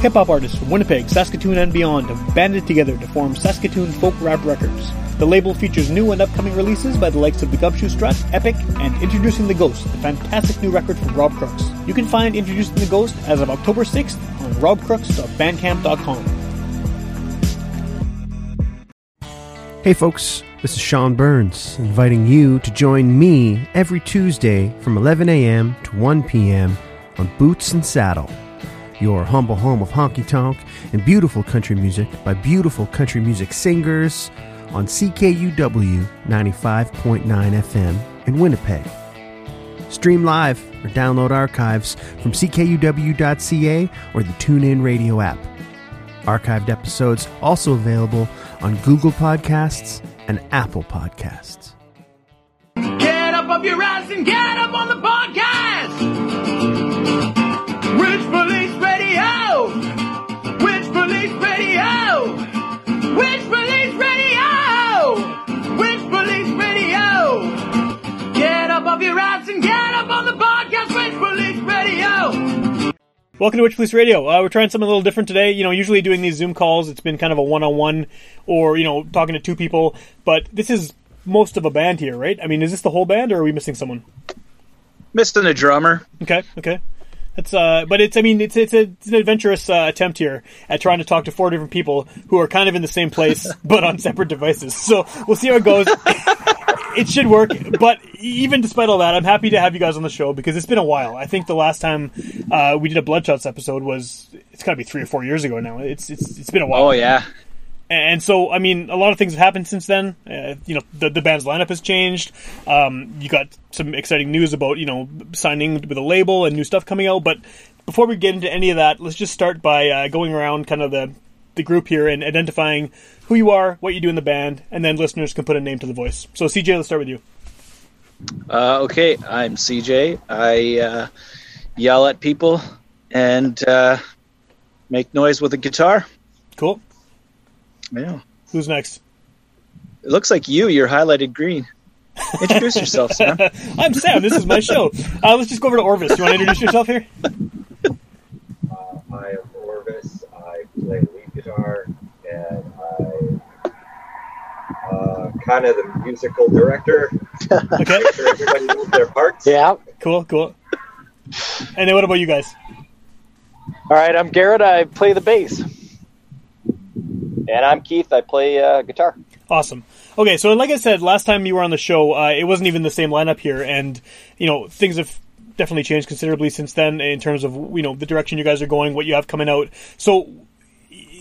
Hip hop artists from Winnipeg, Saskatoon, and beyond have banded together to form Saskatoon Folk Rap Records. The label features new and upcoming releases by the likes of the Gumshoe Strut, Epic, and Introducing the Ghost, the fantastic new record from Rob Crooks. You can find Introducing the Ghost as of October 6th on robcrooks.bandcamp.com. Hey folks, this is Sean Burns, inviting you to join me every Tuesday from 11 a.m. to 1 p.m. on Boots and Saddle, your humble home of honky tonk and beautiful country music by beautiful country music singers on CKUW 95.9 FM in Winnipeg. Stream live or download archives from ckuw.ca or the TuneIn Radio app. Archived episodes also available on Google Podcasts and Apple Podcasts. Get up off your ass and get up on the Welcome to Witch Police Radio. Uh, we're trying something a little different today. You know, usually doing these Zoom calls, it's been kind of a one-on-one, or you know, talking to two people. But this is most of a band here, right? I mean, is this the whole band, or are we missing someone? Missing a drummer. Okay, okay. That's uh, but it's I mean it's it's, a, it's an adventurous uh, attempt here at trying to talk to four different people who are kind of in the same place but on separate devices. So we'll see how it goes. it should work, but even despite all that, I'm happy to have you guys on the show because it's been a while. I think the last time uh, we did a Bloodshots episode was it's got to be three or four years ago now. It's it's it's been a while. Oh yeah. And so, I mean, a lot of things have happened since then. Uh, you know, the, the band's lineup has changed. Um, you got some exciting news about, you know, signing with a label and new stuff coming out. But before we get into any of that, let's just start by uh, going around kind of the, the group here and identifying who you are, what you do in the band, and then listeners can put a name to the voice. So, CJ, let's start with you. Uh, okay, I'm CJ. I uh, yell at people and uh, make noise with a guitar. Cool. Yeah. Who's next? It looks like you. You're highlighted green. Introduce yourself, Sam. I'm Sam. This is my show. Uh, let's just go over to Orvis. You want to introduce yourself here? Uh, I am Orvis. I play lead guitar, and I uh, kind of the musical director. Okay. Make sure everybody knows their parts. Yeah. Cool, cool. And then what about you guys? All right, I'm Garrett. I play the bass. And I'm Keith. I play uh, guitar. Awesome. Okay, so like I said, last time you were on the show, uh, it wasn't even the same lineup here, and you know things have definitely changed considerably since then in terms of you know the direction you guys are going, what you have coming out. So,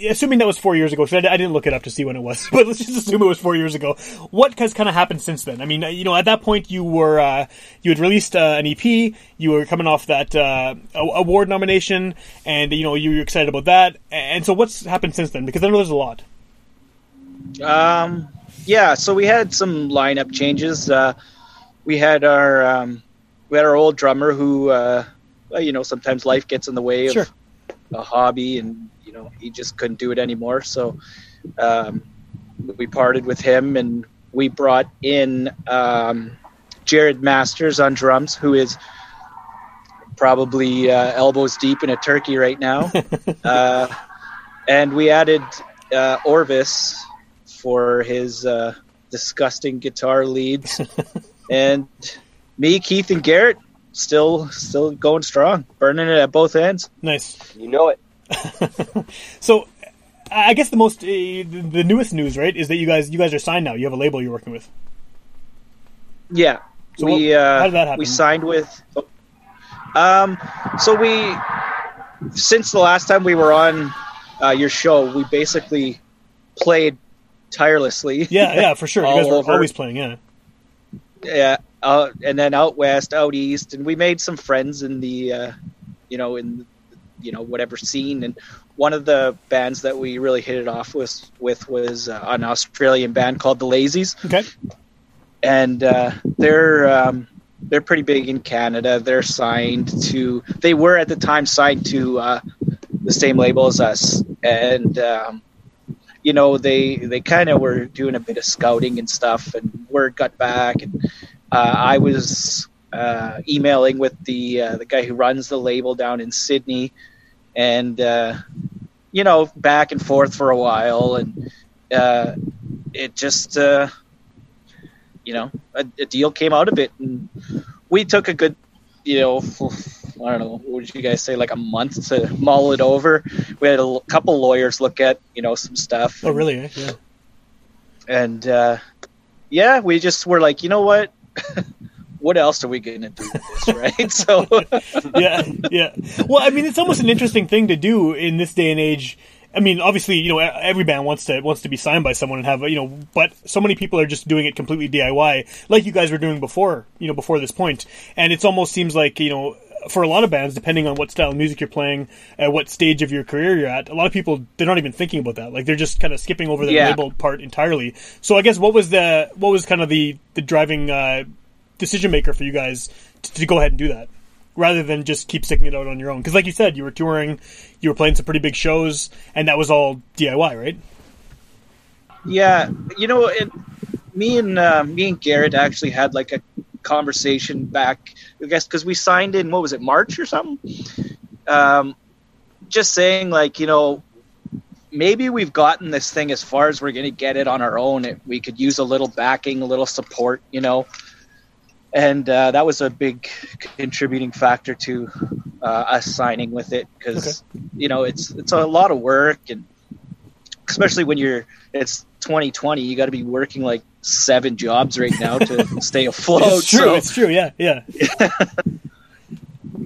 assuming that was four years ago, so I, I didn't look it up to see when it was, but let's just assume it was four years ago. What has kind of happened since then? I mean, you know, at that point you were uh, you had released uh, an EP, you were coming off that uh, award nomination, and you know you were excited about that. And so, what's happened since then? Because I know there's a lot. Um, yeah, so we had some lineup changes. Uh, we had our um, we had our old drummer who, uh, you know, sometimes life gets in the way of Sure. a hobby, and you know, he just couldn't do it anymore. So um, we parted with him, and we brought in um, Jared Masters on drums, who is probably uh, elbows deep in a turkey right now. uh, and we added uh, Orvis for his uh, disgusting guitar leads, and me, Keith, and Garrett still still going strong, burning it at both ends. Nice. You know it. So, I guess the most uh, the newest news, right, is that you guys you guys are signed now. You have a label you're working with. Yeah, So we what- uh, how did that happen? we signed with. Um, so we since the last time we were on uh, your show, we basically played tirelessly. Yeah, yeah, for sure. You guys were over. always playing. Yeah. yeah, uh, and then out west, out east, and we made some friends in the, uh, you know, in, you know, whatever scene. And one of the bands that we really hit it off with with was uh, an Australian band called the Lazys, Okay. and uh, they're um, they're pretty big in Canada. They're signed to, they were at the time signed to uh, the same label as us, and. Um, you know they they kind of were doing a bit of scouting and stuff and word got back and uh, i was uh, emailing with the uh, the guy who runs the label down in sydney and uh, you know, back and forth for a while, and uh, it just, uh, you know, a, a deal came out of it, and we took a good, you know, I don't know, what would you guys say, like a month to mull it over. We had a l- couple lawyers look at, you know, some stuff. Oh, really? Yeah. And uh, yeah, we just were like, you know what? what else are we going to do with this, right? so yeah, yeah. Well, I mean, it's almost an interesting thing to do in this day and age. I mean, obviously, you know, every band wants to wants to be signed by someone and have, you know, but so many people are just doing it completely DIY, like you guys were doing before, you know, before this point. And it almost seems like, you know, for a lot of bands, depending on what style of music you're playing, at what stage of your career you're at, a lot of people they're not even thinking about that. Like they're just kind of skipping over the Yeah. label part entirely. So I guess what was the what was kind of the the driving uh, decision maker for you guys to, to go ahead and do that, rather than just keep sticking it out on your own? Because like you said, you were touring, you were playing some pretty big shows, and that was all DIY, right? yeah, you know, it, me and uh, me and Garrett actually had like a conversation back, I guess, because we signed in what was it, March or something. Um, just saying, like, you know, maybe we've gotten this thing as far as we're going to get it on our own. It, we could use a little backing, a little support, you know. And uh, that was a big contributing factor to uh, us signing with it because you know it's it's a lot of work and especially when you're it's 2020 you got to be working like seven jobs right now to stay afloat it's true. so, It's true. Yeah, yeah.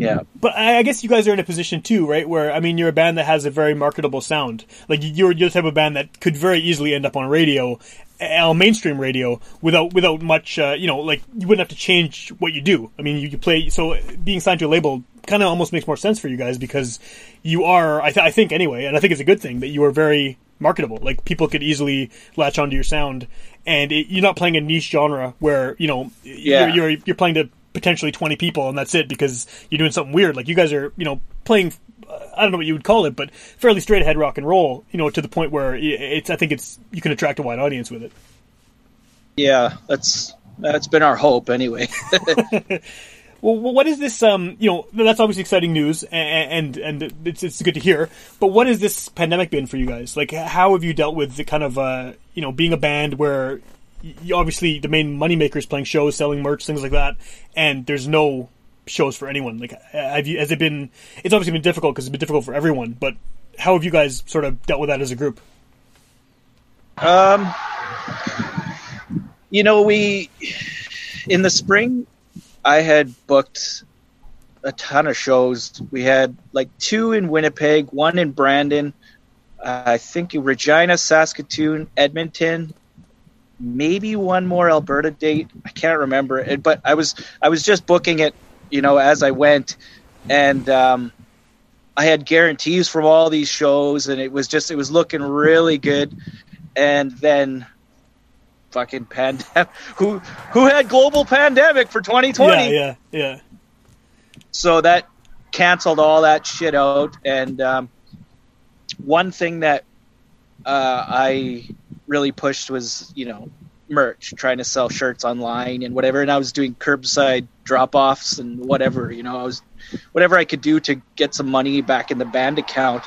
yeah But I, I guess you guys are in a position too, right? Where I mean, you're a band that has a very marketable sound. Like you're you're the type of band that could very easily end up on radio, uh, on mainstream radio, without without much. Uh, you know, like you wouldn't have to change what you do. I mean, you, you play. So being signed to a label kind of almost makes more sense for you guys because you are. I, th- I think anyway, and I think it's a good thing that you are very marketable. Like people could easily latch onto your sound, and it, you're not playing a niche genre where you know Yeah. you're, you're you're playing to potentially 20 people and that's it because you're doing something weird. Like you guys are you know playing uh, I don't know what you would call it but fairly straight ahead rock and roll you know to the point where it's I think it's you can attract a wide audience with it. Yeah that's that's been our hope anyway. Well what is this um you know that's obviously exciting news and and, it's it's good to hear but what has this pandemic been for you guys? Like how have you dealt with the kind of uh you know being a band where obviously the main moneymaker is playing shows selling merch things like that and there's no shows for anyone like have you has it been it's obviously been difficult because it's been difficult for everyone but how have you guys sort of dealt with that as a group Um, you know, we in the spring, I had booked a ton of shows. We had like two in Winnipeg, one in Brandon, uh, I think in Regina, Saskatoon, Edmonton, maybe one more Alberta date. I can't remember it, but I was I was just booking it, you know, as I went, and um, I had guarantees from all these shows, and it was just it was looking really good. And then fucking pandemic who who had global pandemic for 2020 yeah yeah yeah. So that canceled all that shit out. And um, one thing that uh, i really pushed was you know merch trying to sell shirts online and whatever and i was doing curbside drop-offs and whatever you know i was whatever i could do to get some money back in the band account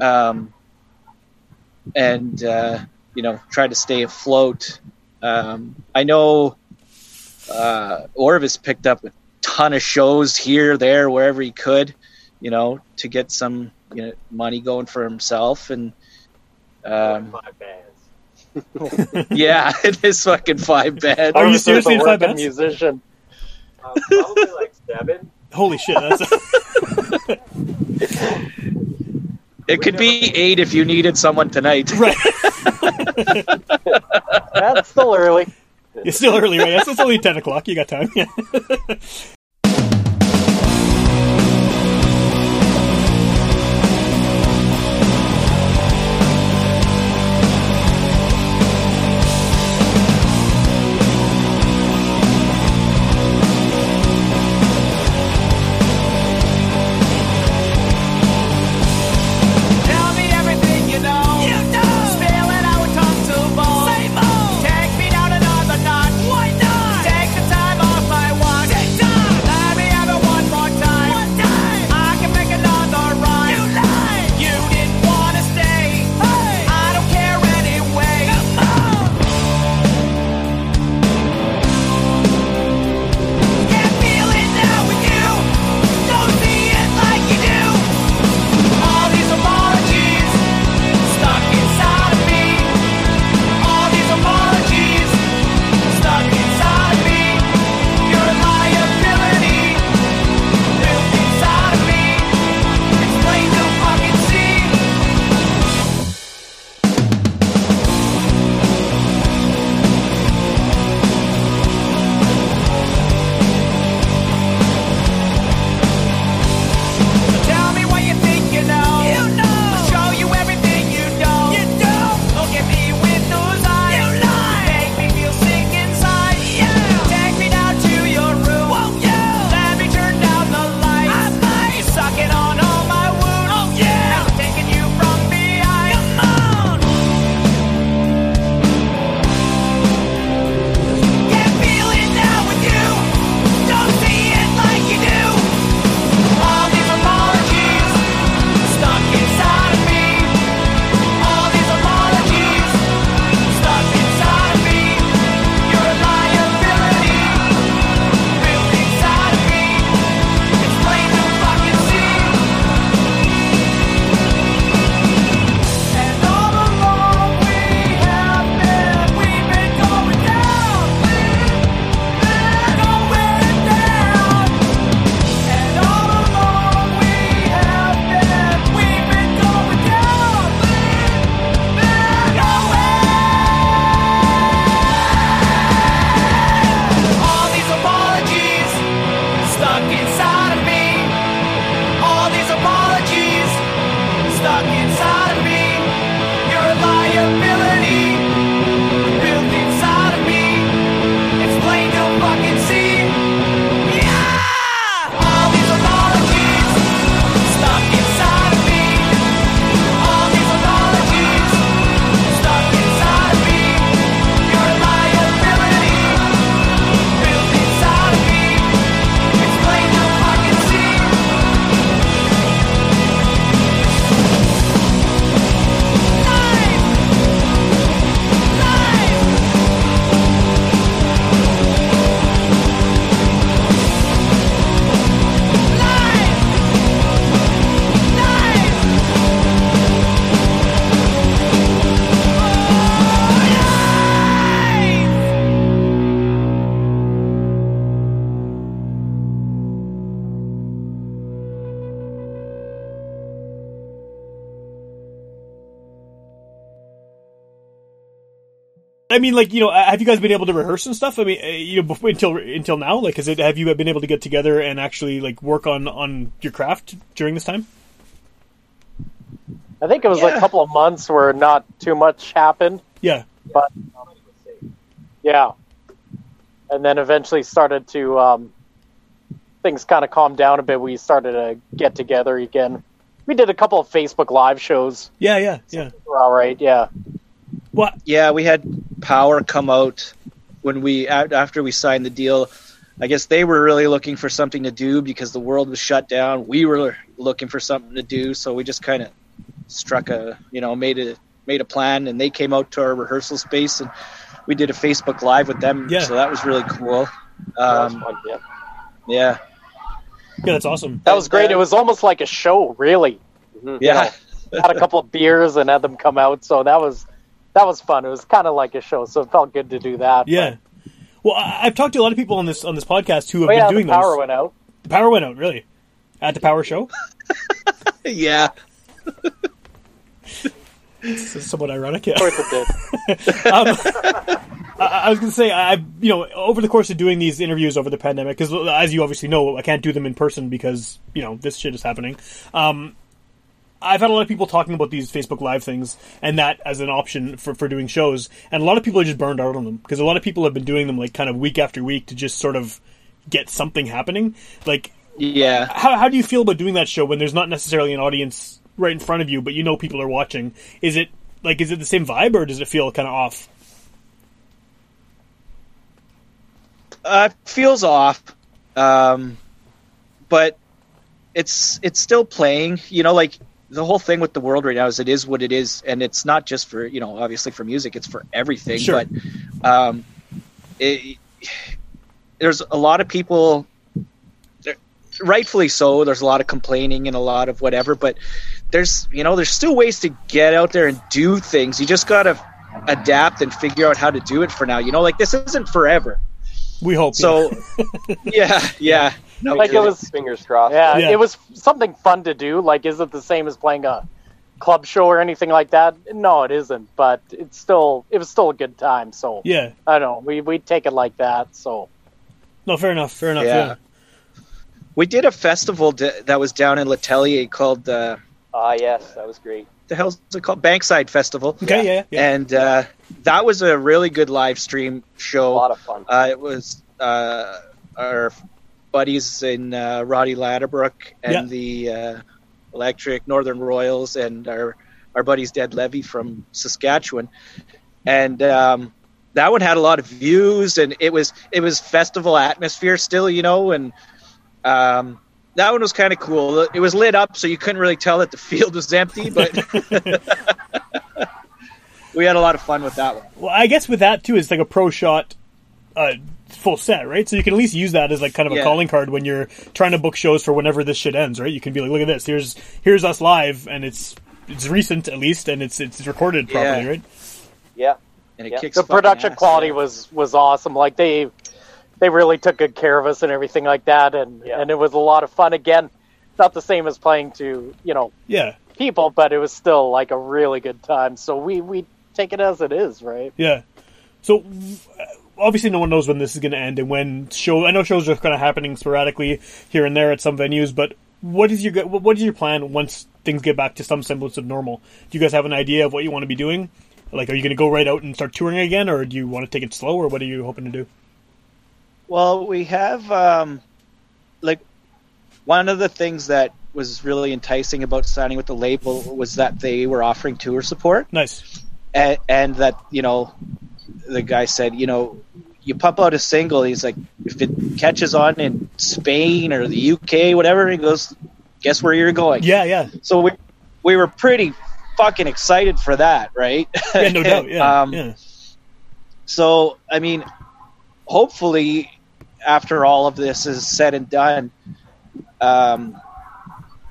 um, and uh, you know try to stay afloat um, i know uh, orvis picked up a ton of shows here there wherever he could you know to get some you know money going for himself and um. yeah it is fucking five bad Are you seriously a in five working bands? musician. Uh, probably like seven. holy shit that's it could be eight if you needed someone tonight right That's still early. it's still early right it's, it's only 10 o'clock you got time yeah I mean, like you know, have you guys been able to rehearse and stuff? I mean, uh, you know, before, until until now, like, has it have you been able to get together and actually like work on on your craft during this time? I think it was like a couple of months where not too much happened, Yeah, but yeah, and then eventually started to um, things kind of calmed down a bit. We started to get together again. We did a couple of Facebook live shows. yeah, yeah, yeah. We're all right, yeah. Well, Yeah, we had Power come out when we after we signed the deal. I guess they were really looking for something to do because the world was shut down. We were looking for something to do, so we just kind of struck a you know made a made a plan, and they came out to our rehearsal space, and we did a Facebook live with them. Yeah. So that was really cool. That was Um, fun, yeah. yeah, yeah, that's awesome. That was great. It was almost like a show, really. yeah. had a couple of beers and had them come out, so that was that was fun. It was kind of like a show, so it felt good to do that. Yeah. Well, I, I've talked to a lot of people on this on this podcast who have oh, yeah, been doing the power those. went out. The power went out, really, at the power show. yeah. This is somewhat ironic, yeah. Of course it did. um, I, I was going to say, I, you know, over the course of doing these interviews over the pandemic, because as you obviously know, I can't do them in person because you know this shit is happening. Um, I've had a lot of people talking about these Facebook Live things and that as an option for, for doing shows, and a lot of people are just burned out on them because a lot of people have been doing them like kind of week after week to just sort of get something happening. Like, Yeah. how how do you feel about doing that show when there's not necessarily an audience right in front of you, but you know people are watching? Is it like is it the same vibe or does it feel kind of off? Uh, feels off, um, but it's it's still playing. You know, like the whole thing with the world right now is it is what it is, and it's not just for you know obviously for music, it's for everything. Sure. But um, it, there's a lot of people, rightfully so. There's a lot of complaining and a lot of whatever, but there's you know there's still ways to get out there and do things. You just gotta adapt and figure out how to do it for now. You know, like this isn't forever. We hope. So, yeah, yeah. No, Like it was Fingers crossed. Yeah, Yeah. it was something fun to do. Like, is it the same as playing a club show or anything like that? No, it isn't. But it's still, it was still a good time. So yeah. I don't know. We we take it like that. So No, fair enough. Fair enough. Yeah. Yeah. We did a festival d- that was down in L'Atelier called uh, Ah, yes, that was great. the hell's it called Bankside Festival. Okay. Yeah. Yeah. And uh, that was a really good live stream show. A lot of fun. Uh, it was uh, our buddies in uh, Roddy Ladderbrook and Yeah. the uh, Electric Northern Royals and our our buddies Dead Levy from Saskatchewan, and um, that one had a lot of views and it was it was festival atmosphere still, you know, and um, that one was kind of cool. It was lit up, so you couldn't really tell that the field was empty, but we had a lot of fun with that one. Well, I guess with that too, it's like a pro shot, uh, full set, right? So you can at least use that as like kind of a Yeah. calling card when you're trying to book shows for whenever this shit ends, right? You can be like, look at this. Here's here's us live, and it's it's recent at least, and it's it's recorded properly, Yeah. right? Yeah. And it Yeah. kicks the production ass, quality yeah. was was awesome. Like they they really took good care of us and everything like that. And Yeah. and it was a lot of fun. Again, not the same as playing to you know Yeah. people, but it was still like a really good time. So we we take it as it is, right? Yeah. So uh, obviously, no one knows when this is going to end and when show. I know shows are kind of happening sporadically here and there at some venues, but what is your what is your plan once things get back to some semblance of normal? Do you guys have an idea of what you want to be doing? Like, are you going to go right out and start touring again, or do you want to take it slow, or what are you hoping to do? Well, we have um, like one of the things that was really enticing about signing with the label was that they were offering tour support, Nice. and, and that you know the guy said, you know, you pump out a single. He's like, if it catches on in Spain or the UK, whatever, he goes, guess where you're going. Yeah, yeah, So we we were pretty fucking excited for that, right? yeah. No doubt. Yeah, Um, yeah. So, I mean, hopefully, after all of this is said and done, um,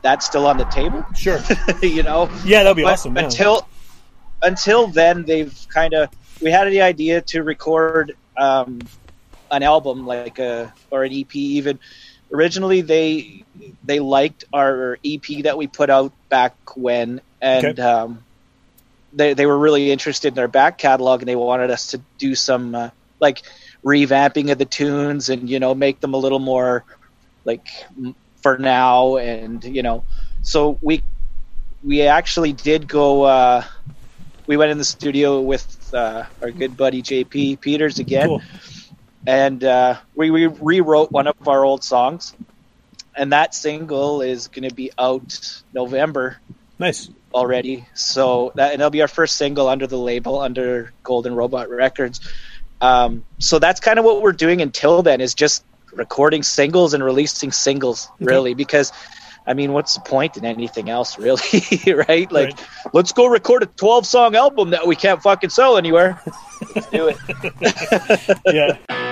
that's still on the table. Sure. you know, Yeah, that'd be But awesome. Yeah. until until then, they've kind of we had the idea to record um, an album, like a or an EP, even. Originally, they they liked our EP that we put out back when, and Okay. um, they they were really interested in our back catalog and they wanted us to do some uh, like revamping of the tunes and you know make them a little more like for now and you know so we we actually did go uh we went in the studio with uh, our good buddy JP Peters again Cool. and uh, we, we rewrote one of our old songs and that single is going to be out November Nice. already. So that and it'll be our first single under the label under Golden Robot Records. Um, so that's kind of what we're doing until then is just recording singles and releasing singles really because I mean what's the point in anything else really right like Right. let's go record a 12 song album that we can't fucking sell anywhere Let's do it. Yeah.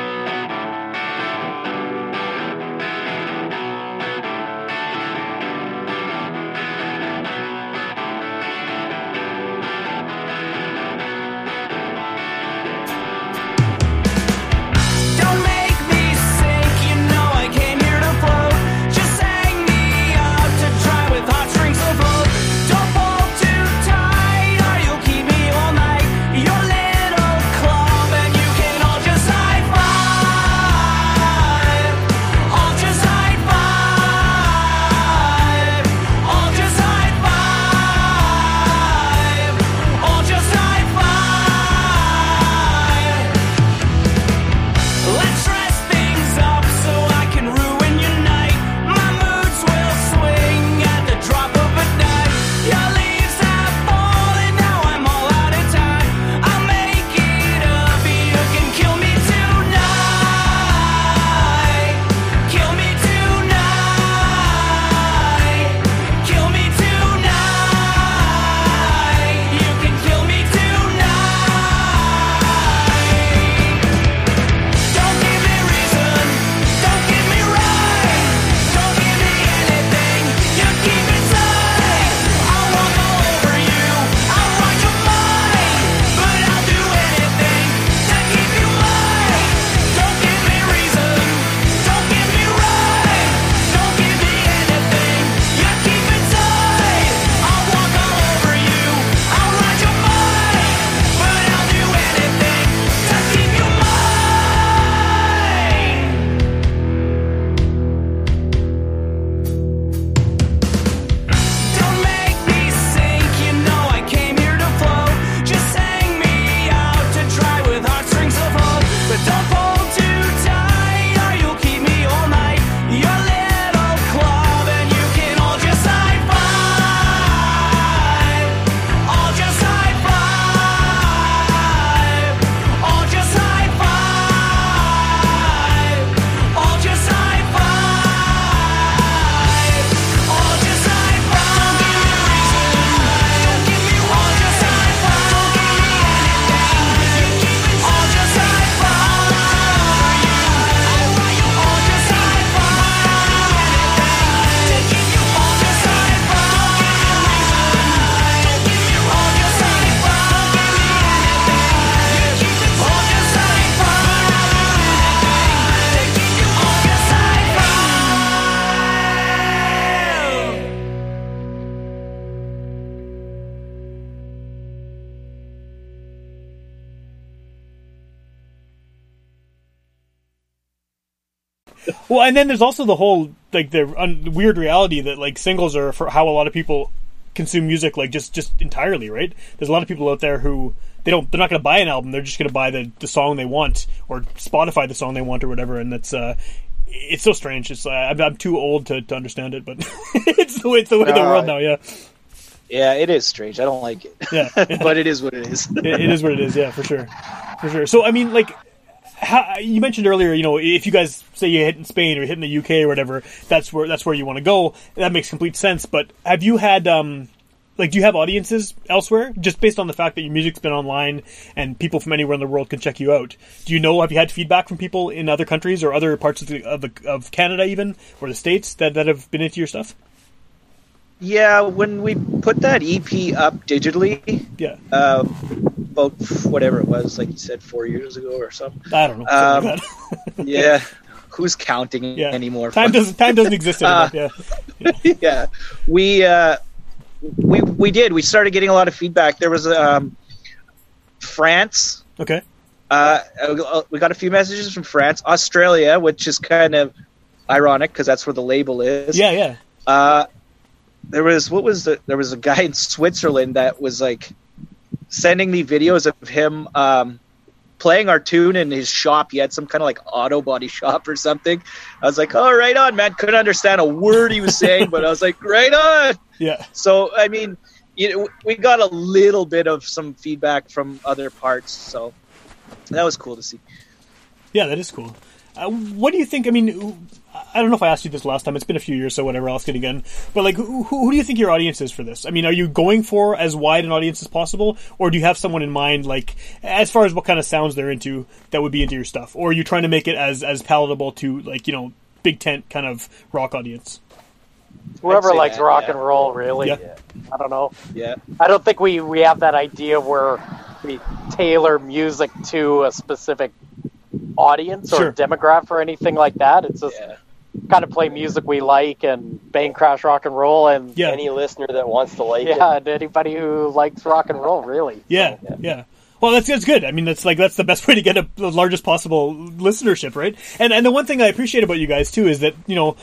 Well, and then there's also the whole like the un- weird reality that like singles are for how a lot of people consume music, like just just entirely, right? There's a lot of people out there who they don't they're not going to buy an album, they're just going to buy the the song they want or Spotify the song they want or whatever, and that's uh it's so strange. It's uh, I'm, I'm too old to, to understand it, but it's the way it's the way of the world now. Yeah, yeah it is strange I don't like it yeah, but it is what it is it, it is what it is. Yeah, for sure, for sure. So I mean, like, how, you mentioned earlier, you know, if you guys say you hit in Spain or hit in the UK or whatever, that's where that's where you want to go. That makes complete sense. But have you had, um, like, do you have audiences elsewhere? Just based on the fact that your music's been online and people from anywhere in the world can check you out. Do you know? Have you had feedback from people in other countries or other parts of the, of, the, of Canada even or the states that that have been into your stuff? Yeah, when we put that EP up digitally, Yeah, uh, about whatever it was, like you said, four years ago or something. I don't know. something like. Yeah, who's counting yeah. anymore? Time doesn't time doesn't exist anymore. Uh, yeah. yeah, we uh, we we did. We started getting a lot of feedback. There was um, France. Okay. Uh, we got a few messages from France, Australia, which is kind of ironic because that's where the label is. Yeah, yeah. Uh, there was what was the, there was a guy in Switzerland that was like sending me videos of him um, playing our tune in his shop. He had some kind of like auto body shop or something. I was like, "Oh, right on, man!" Couldn't understand a word he was saying, but I was like, "Right on." Yeah. So I mean, you know, we got a little bit of some feedback from other parts, so that was cool to see. Yeah, that is cool. Uh, what do you think? I mean, I don't know if I asked you this last time. It's been a few years, so whatever. I'll ask it again. But like, who, who do you think your audience is for this? I mean, are you going for as wide an audience as possible, or do you have someone in mind, like as far as what kind of sounds they're into that would be into your stuff, or are you trying to make it as as palatable to like you know big tent kind of rock audience? Whoever likes that, rock yeah. and roll, really. Yeah. I don't know. Yeah, I don't think we we have that idea where we tailor music to a specific audience or Sure. demographic or anything like that. It's just yeah, kind of play music we like and bang crash rock and roll and Yeah, Any listener that wants to like it. yeah, and anybody who likes rock and roll, really. yeah, yeah. Well, that's that's good. I mean, that's like that's the best way to get a, the largest possible listenership, right? And and the one thing I appreciate about you guys too is that you know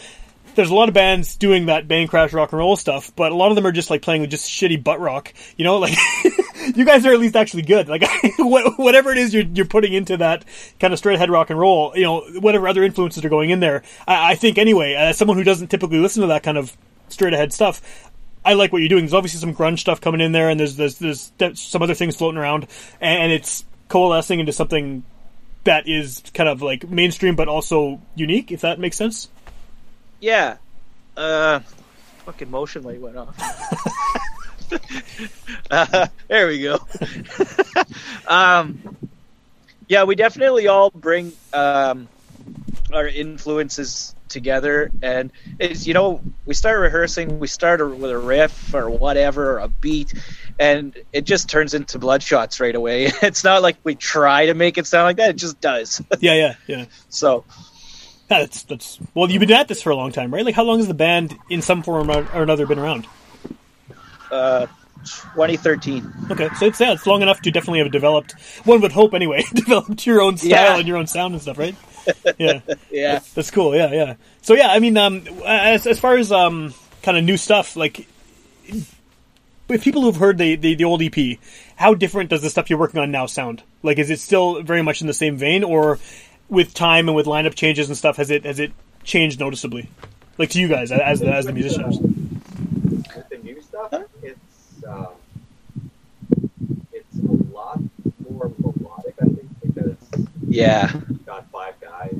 there's a lot of bands doing that band crash rock and roll stuff, but a lot of them are just like playing with just shitty butt rock. You know, like you guys are at least actually good. Like whatever it is you're you're putting into that kind of straight ahead rock and roll, you know, whatever other influences are going in there. I, I think anyway, as someone who doesn't typically listen to that kind of straight ahead stuff. I like what you're doing. There's obviously some grunge stuff coming in there, and there's there's, there's, there's some other things floating around, and it's coalescing into something that is kind of like mainstream but also unique. If that makes sense. Yeah. Uh, fucking motion light went off. uh, there we go. um, yeah, we definitely all bring um, our influences together, and it's you know we start rehearsing, we start with a riff or whatever, or a beat, and it just turns into bloodshots right away. It's not like we try to make it sound like that; it just does. Yeah, yeah, yeah. so Yeah, That's that's well, you've been at this for a long time, right? Like, how long has the band, in some form or another, been around? uh, 2013. Okay, so it's yeah, it's long enough to definitely have developed. One would hope, anyway, developed your own style Yeah. and your own sound and stuff, right? Yeah, Yeah. that's cool. Yeah, yeah. So yeah, I mean, um, as as far as um, kind of new stuff, like with people who've heard the, the the old EP, how different does the stuff you're working on now sound? Like, is it still very much in the same vein, or with time and with lineup changes and stuff, has it has it changed noticeably? Like to you guys as the as the musicians. With the new stuff, it's um, it's a lot more melodic, I think, because Yeah. we've got five guys.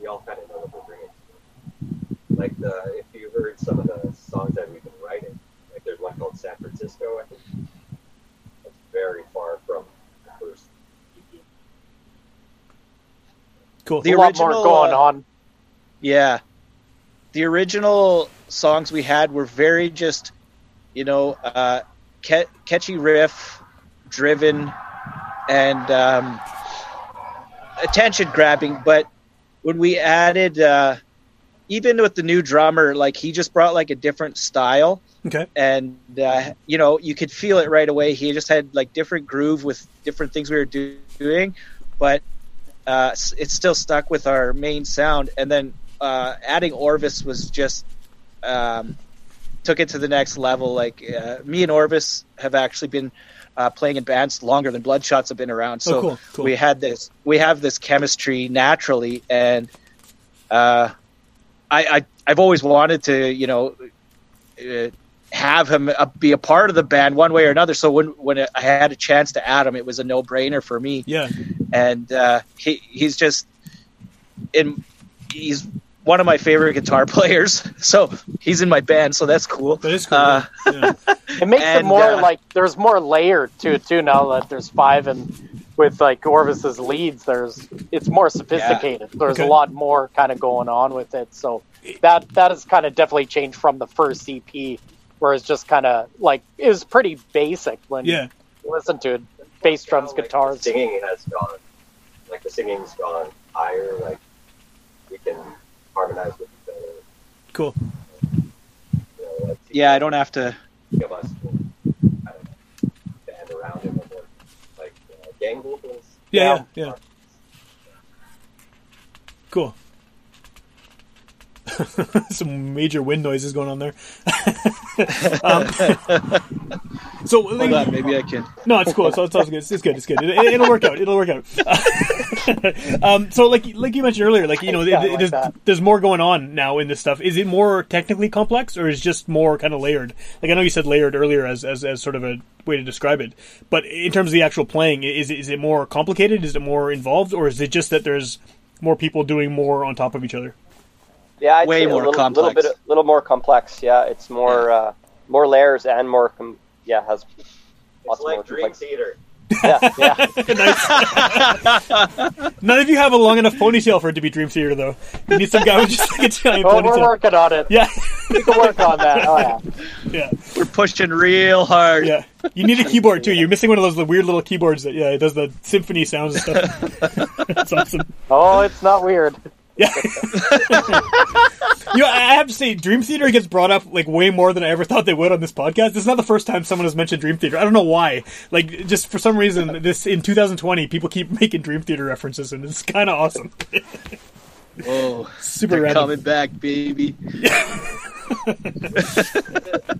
We all kind of know what we're bringing. Like the, if you heard some of the songs that we've been writing, like there's one called San Francisco. I think that's very far from the first E EP. Cool. The a lot original, more going uh, on. Yeah. The original songs we had were very just, you know, uh, ca- catchy riff, driven, and um, attention grabbing. But when we added, uh, even with the new drummer, like he just brought like a different style. Okay. and uh, you know you could feel it right away. He just had like different groove with different things we were do- doing, but uh, it still stuck with our main sound. And then uh, adding Orvis was just um, took it to the next level. Like uh, me and Orvis have actually been uh, playing in bands longer than Bloodshots have been around. So Oh, cool, cool. we had this we have this chemistry naturally, and uh, I, I I've always wanted to you know. Uh, have him be a part of the band one way or another. So when when I had a chance to add him, it was a no brainer for me. Yeah. And uh, he he's just in he's one of my favorite guitar players. So he's in my band. So that's cool. That is cool. Uh, yeah. It makes it more uh, like there's more layered to it too now that there's five and with like Orvis's leads there's it's more sophisticated. There's Okay. a lot more kind of going on with it. So that that has kind of definitely changed from the first EP where it's just kind of like it was pretty basic when Yeah. you listen to it. Bass drums, Now, like, guitars. The singing has gone, like the singing's gone higher. Like we can harmonize with each other. Cool. You know, Yeah, I don't have to. give us I don't know, band around it when we're like uh, gang vocals. Yeah, yeah, yeah. Cool. Some major wind noises going on there. um, so Hold like, on, maybe I can. no, it's cool. It's, it's, it's good. It's good. It's good. It, will work out. It'll work out. um, so, like, like you mentioned earlier, like you know, Yeah, I th- like there's, that. there's more going on now in this stuff. Is it more technically complex, or is it just more kind of layered? Like I know you said layered earlier as, as as sort of a way to describe it, but in terms of the actual playing, is it, is it more complicated? Is it more involved, or is it just that there's more people doing more on top of each other? Yeah, I'd Way say more a little, complex. little bit, little more complex. Yeah, it's more, uh, more layers and more. Com- yeah, has It's lots like more Dream complex. Theater. Yeah, yeah. None of you have a long enough ponytail for it to be Dream Theater, though. You need some guy with just like a giant Oh, we're ponytail. working on it. Yeah, We can work on that. Oh yeah. yeah. We're pushing real hard. Yeah, you need a keyboard too. You're missing one of those weird little keyboards that yeah, it does the symphony sounds and stuff. That's awesome. Oh, it's not weird. Yeah. you know, I have to say, Dream Theater gets brought up like way more than I ever thought they would on this podcast. This is not the first time someone has mentioned Dream Theater. I don't know why. Like, just for some reason, this in 2020, people keep making Dream Theater references, and it's kind of awesome. Oh, Super they're random. coming back, baby.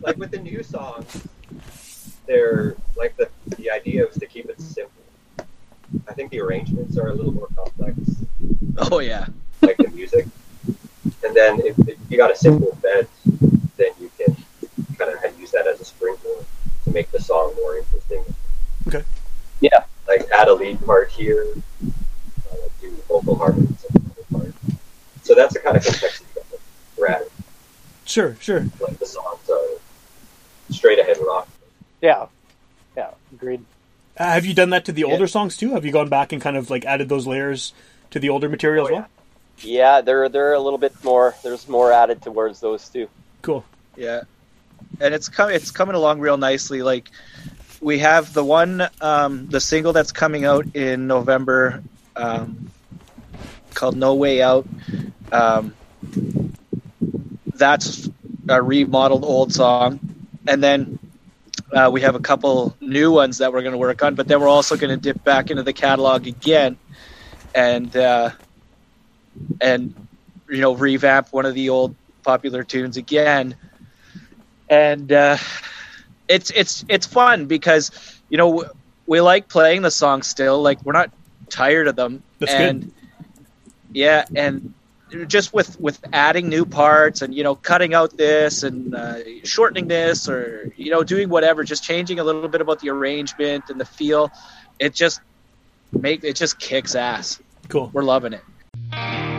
like with the new songs, they're like the the idea was to keep it simple. I think the arrangements are a little more complex, Oh yeah. Like the music. And then if, if you got a simple bed, then you can kind of use that as a springboard to make the song more interesting. Okay. Yeah. Like add a lead part here, uh, like do vocal harmonies and another part. So that's the kind of complexity that we're adding. Sure, sure. Like the songs are straight ahead rock. Yeah. Yeah. Agreed. Uh, have you done that to the Yeah. older songs too? Have you gone back and kind of like added those layers to the older material as Oh, well? Yeah, they're they're a little bit more. There's more added towards those two. Cool. Yeah, and it's coming. It's coming along real nicely. Like we have the one, um, the single that's coming out in November, um, called "No Way Out." Um, that's a remodeled old song, and then uh, we have a couple new ones that we're going to work on. But then we're also going to dip back into the catalog again, and uh, and you know revamp one of the old popular tunes again. And uh, it's it's it's fun because you know we like playing the songs still. Like we're not tired of them. That's and good. yeah and just with with adding new parts and you know cutting out this and uh, shortening this or you know doing whatever just changing a little bit about the arrangement and the feel it just make it just kicks ass. Cool. we're loving it Bye.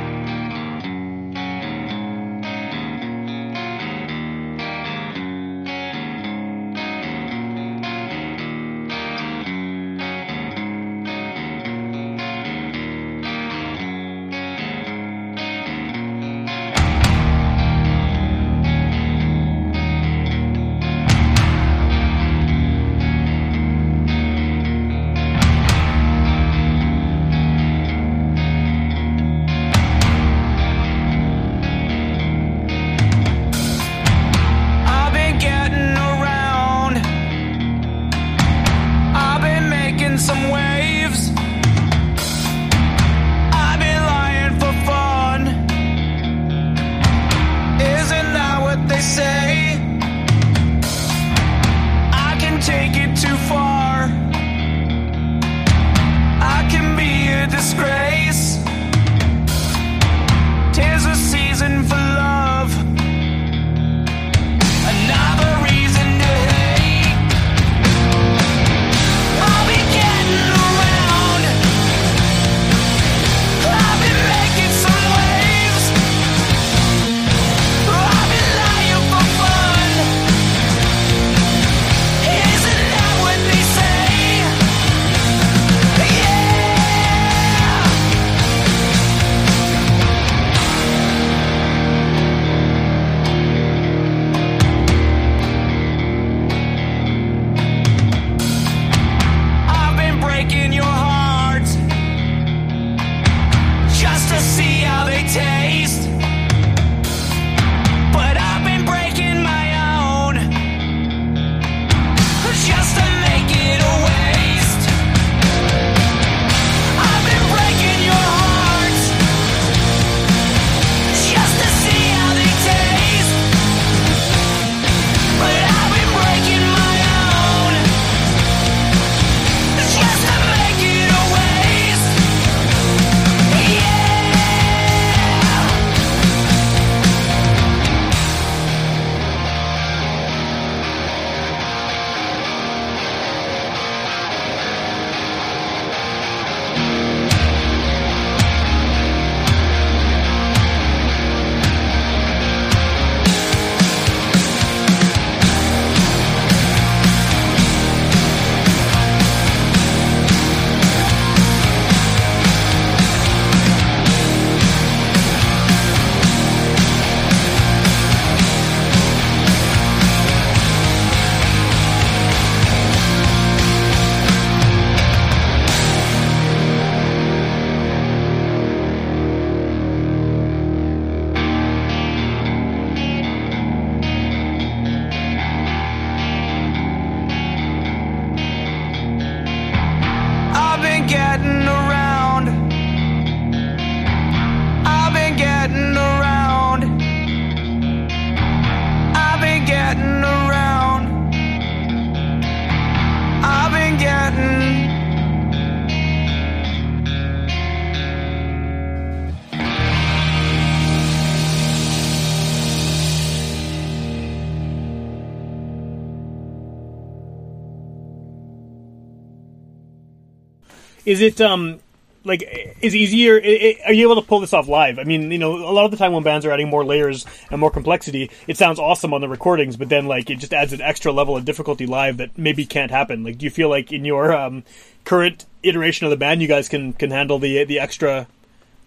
Is it um like is easier? i- i- Are you able to pull this off live? I mean, you know, a lot of the time when bands are adding more layers and more complexity, it sounds awesome on the recordings, but then like it just adds an extra level of difficulty live that maybe can't happen. Like, do you feel like in your um, current iteration of the band, you guys can can handle the the extra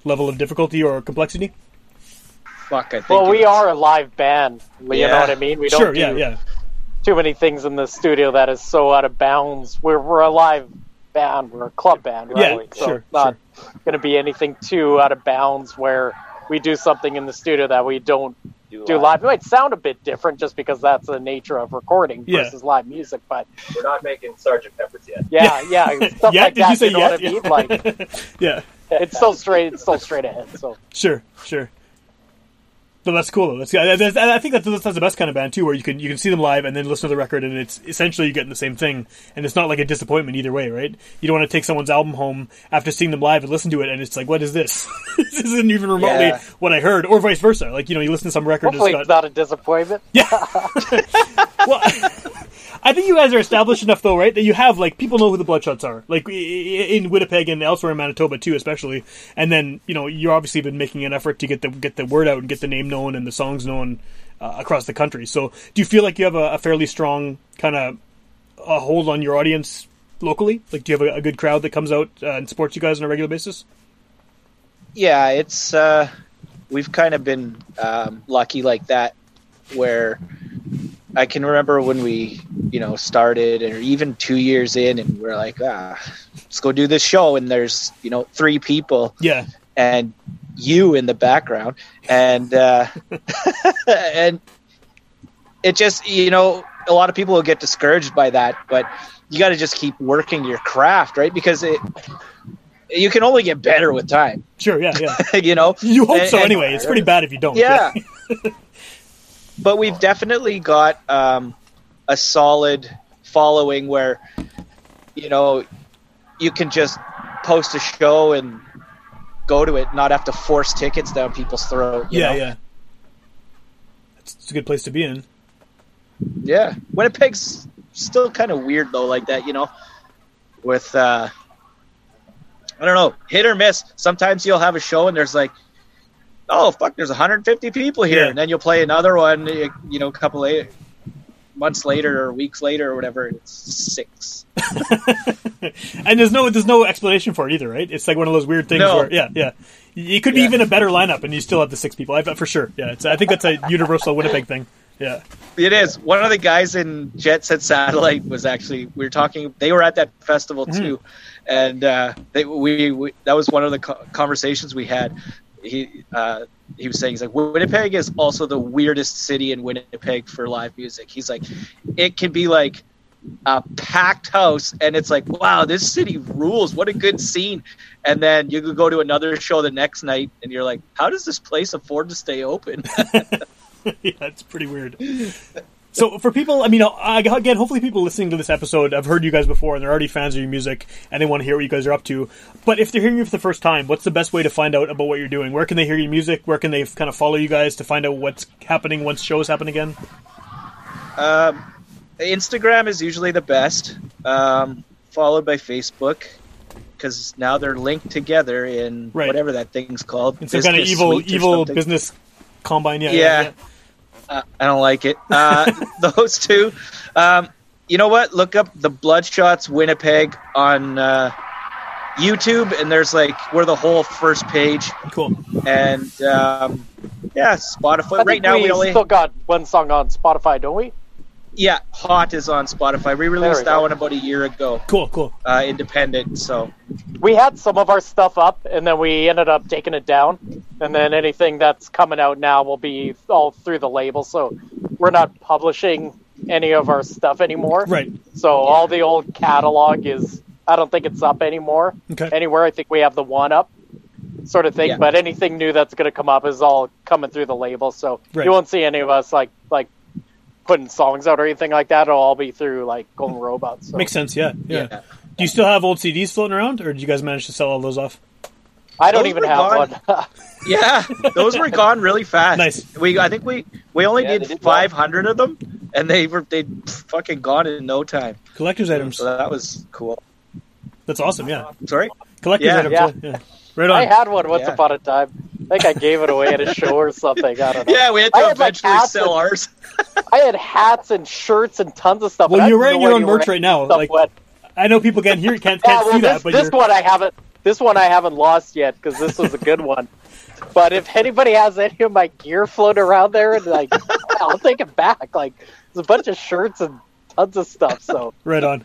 level of difficulty or complexity? Fuck, I think. Well, we it's- are a live band. You know what I mean? We don't Sure, do yeah, yeah, too many things in the studio that is so out of bounds. We're we're a live band. We're a club band, Yeah, right? so sure, it's not going to be anything too out of bounds where we do something in the studio that we don't do live. It might sound a bit different just because that's the nature of recording Yeah. versus live music, but We're not making Sergeant Pepper's yet. yeah, yeah, stuff Yeah, like did that. you say know yeah? what I mean? Like yeah. it's still straight. It's still straight ahead. So Sure, sure. But that's cool. That's, that's, I think that's, that's the best kind of band too, where you can you can see them live and then listen to the record, and it's essentially you're getting the same thing, and it's not like a disappointment either way, right? You don't want to take someone's album home after seeing them live and listen to it, and it's like, what is this? this isn't even remotely Yeah. what I heard, or vice versa. Like you know, you listen to some record, hopefully it's got not a disappointment. well, I think you guys are established enough, though, right? That you have like people know who the Bloodshots are, like in Winnipeg and elsewhere in Manitoba too, especially. And then you know you're obviously been making an effort to get the get the word out and get the name known and the songs known uh, across the country. So, do you feel like you have a, a fairly strong kind of a hold on your audience locally? Like, do you have a, a good crowd that comes out uh, and supports you guys on a regular basis? yeah, it's uh, we've kind of been um, lucky like that, where I can remember when we, you know, started, or even two years in, and we're like, ah, let's go do this show, and there's, you know, three people, Yeah, and you in the background, and uh, and it just, you know, a lot of people will get discouraged by that, but you got to just keep working your craft, right? Because it. You can only get better with time, sure, yeah, yeah. you know. You hope And- so and- anyway. It's pretty bad if you don't. yeah. but we've definitely got um, a solid following where, you know, you can just post a show and go to it, not have to force tickets down people's throat. you yeah, know? yeah. It's, it's a good place to be in. Yeah. Winnipeg's still kind of weird though, like that, you know, with uh I don't know, hit or miss. Sometimes you'll have a show and there's like oh fuck, there's 150 people here, Yeah. and then you'll play another one, you know, a couple later, months later or weeks later or whatever. and It's six. and there's no there's no explanation for it either, right? It's like one of those weird things No. where yeah, yeah. It could be Yeah. even a better lineup, and you still have the six people. I bet for sure. Yeah, it's, I think that's a universal Winnipeg thing. Yeah, It is. One of the guys in Jet Set Satellite was actually we were talking. They were at that festival too, and uh, they, we, we that was one of the co- conversations we had. He uh, he was saying he's like Winnipeg is also the weirdest city in Winnipeg for live music. He's like, it can be like a packed house, and it's like, wow, this city rules. What a good scene. And then you could go to another show the next night, and you're like, how does this place afford to stay open? yeah, it's pretty weird. So for people, I mean, uh, again, hopefully people listening to this episode have heard you guys before and they're already fans of your music and they want to hear what you guys are up to. But if they're hearing you for the first time, what's the best way to find out about what you're doing? Where can they hear your music? Where can they kind of follow you guys to find out what's happening once shows happen again? Um, Instagram is usually the best, um, followed by Facebook, because now they're linked together in Right. whatever that thing's called. It's some kind of evil, evil business combine. Yeah, Yeah. Uh, I don't like it. Uh, those two. Um, you know what? Look up the Bloodshots Winnipeg on uh, YouTube, and there's like we're the whole first page, Cool. and um, yeah, Spotify. I right now we, we only still got one song on Spotify, don't we? Yeah, Hot is on Spotify. We released we that go. one about a year ago, Cool, cool. uh, independent. So We had some of our stuff up, and then we ended up taking it down. And then anything that's coming out now will be all through the label. So we're not publishing any of our stuff anymore. Right. So all the old catalog is, I don't think it's up anymore. Okay. Anywhere. I think we have the one up sort of thing. Yeah. But anything new that's going to come up is all coming through the label. So Right. you won't see any of us like, like, putting songs out or anything like that. It'll all be through like Golden Robots. So. Makes sense. Yeah, yeah, yeah. Do you still have old CDs floating around, or did you guys manage to sell all those off? I don't Those even have gone. one. Yeah, those were gone really fast. Nice. We I think we we only Yeah, did, they did well. 500 of them, and they were they fucking gone in no time. Collector's items. So that was cool. That's awesome. Yeah, Sorry. collector's Yeah. items. Yeah. Yeah. yeah. Right on. I had one once Yeah. upon a time. I think I gave it away at a show or something. I don't know. Yeah, we had to had, eventually hats sell and- ours. I had hats and shirts and tons of stuff. Well, you're had wearing your own merch right now, like- went. I know people can't hear, can't, can't well, see this, that, but this you're, one I haven't. This one I haven't lost yet because this was a good one. But if anybody has any of my gear floating around there, and like, I'll take it back. Like, there's a bunch of shirts and tons of stuff. So right on.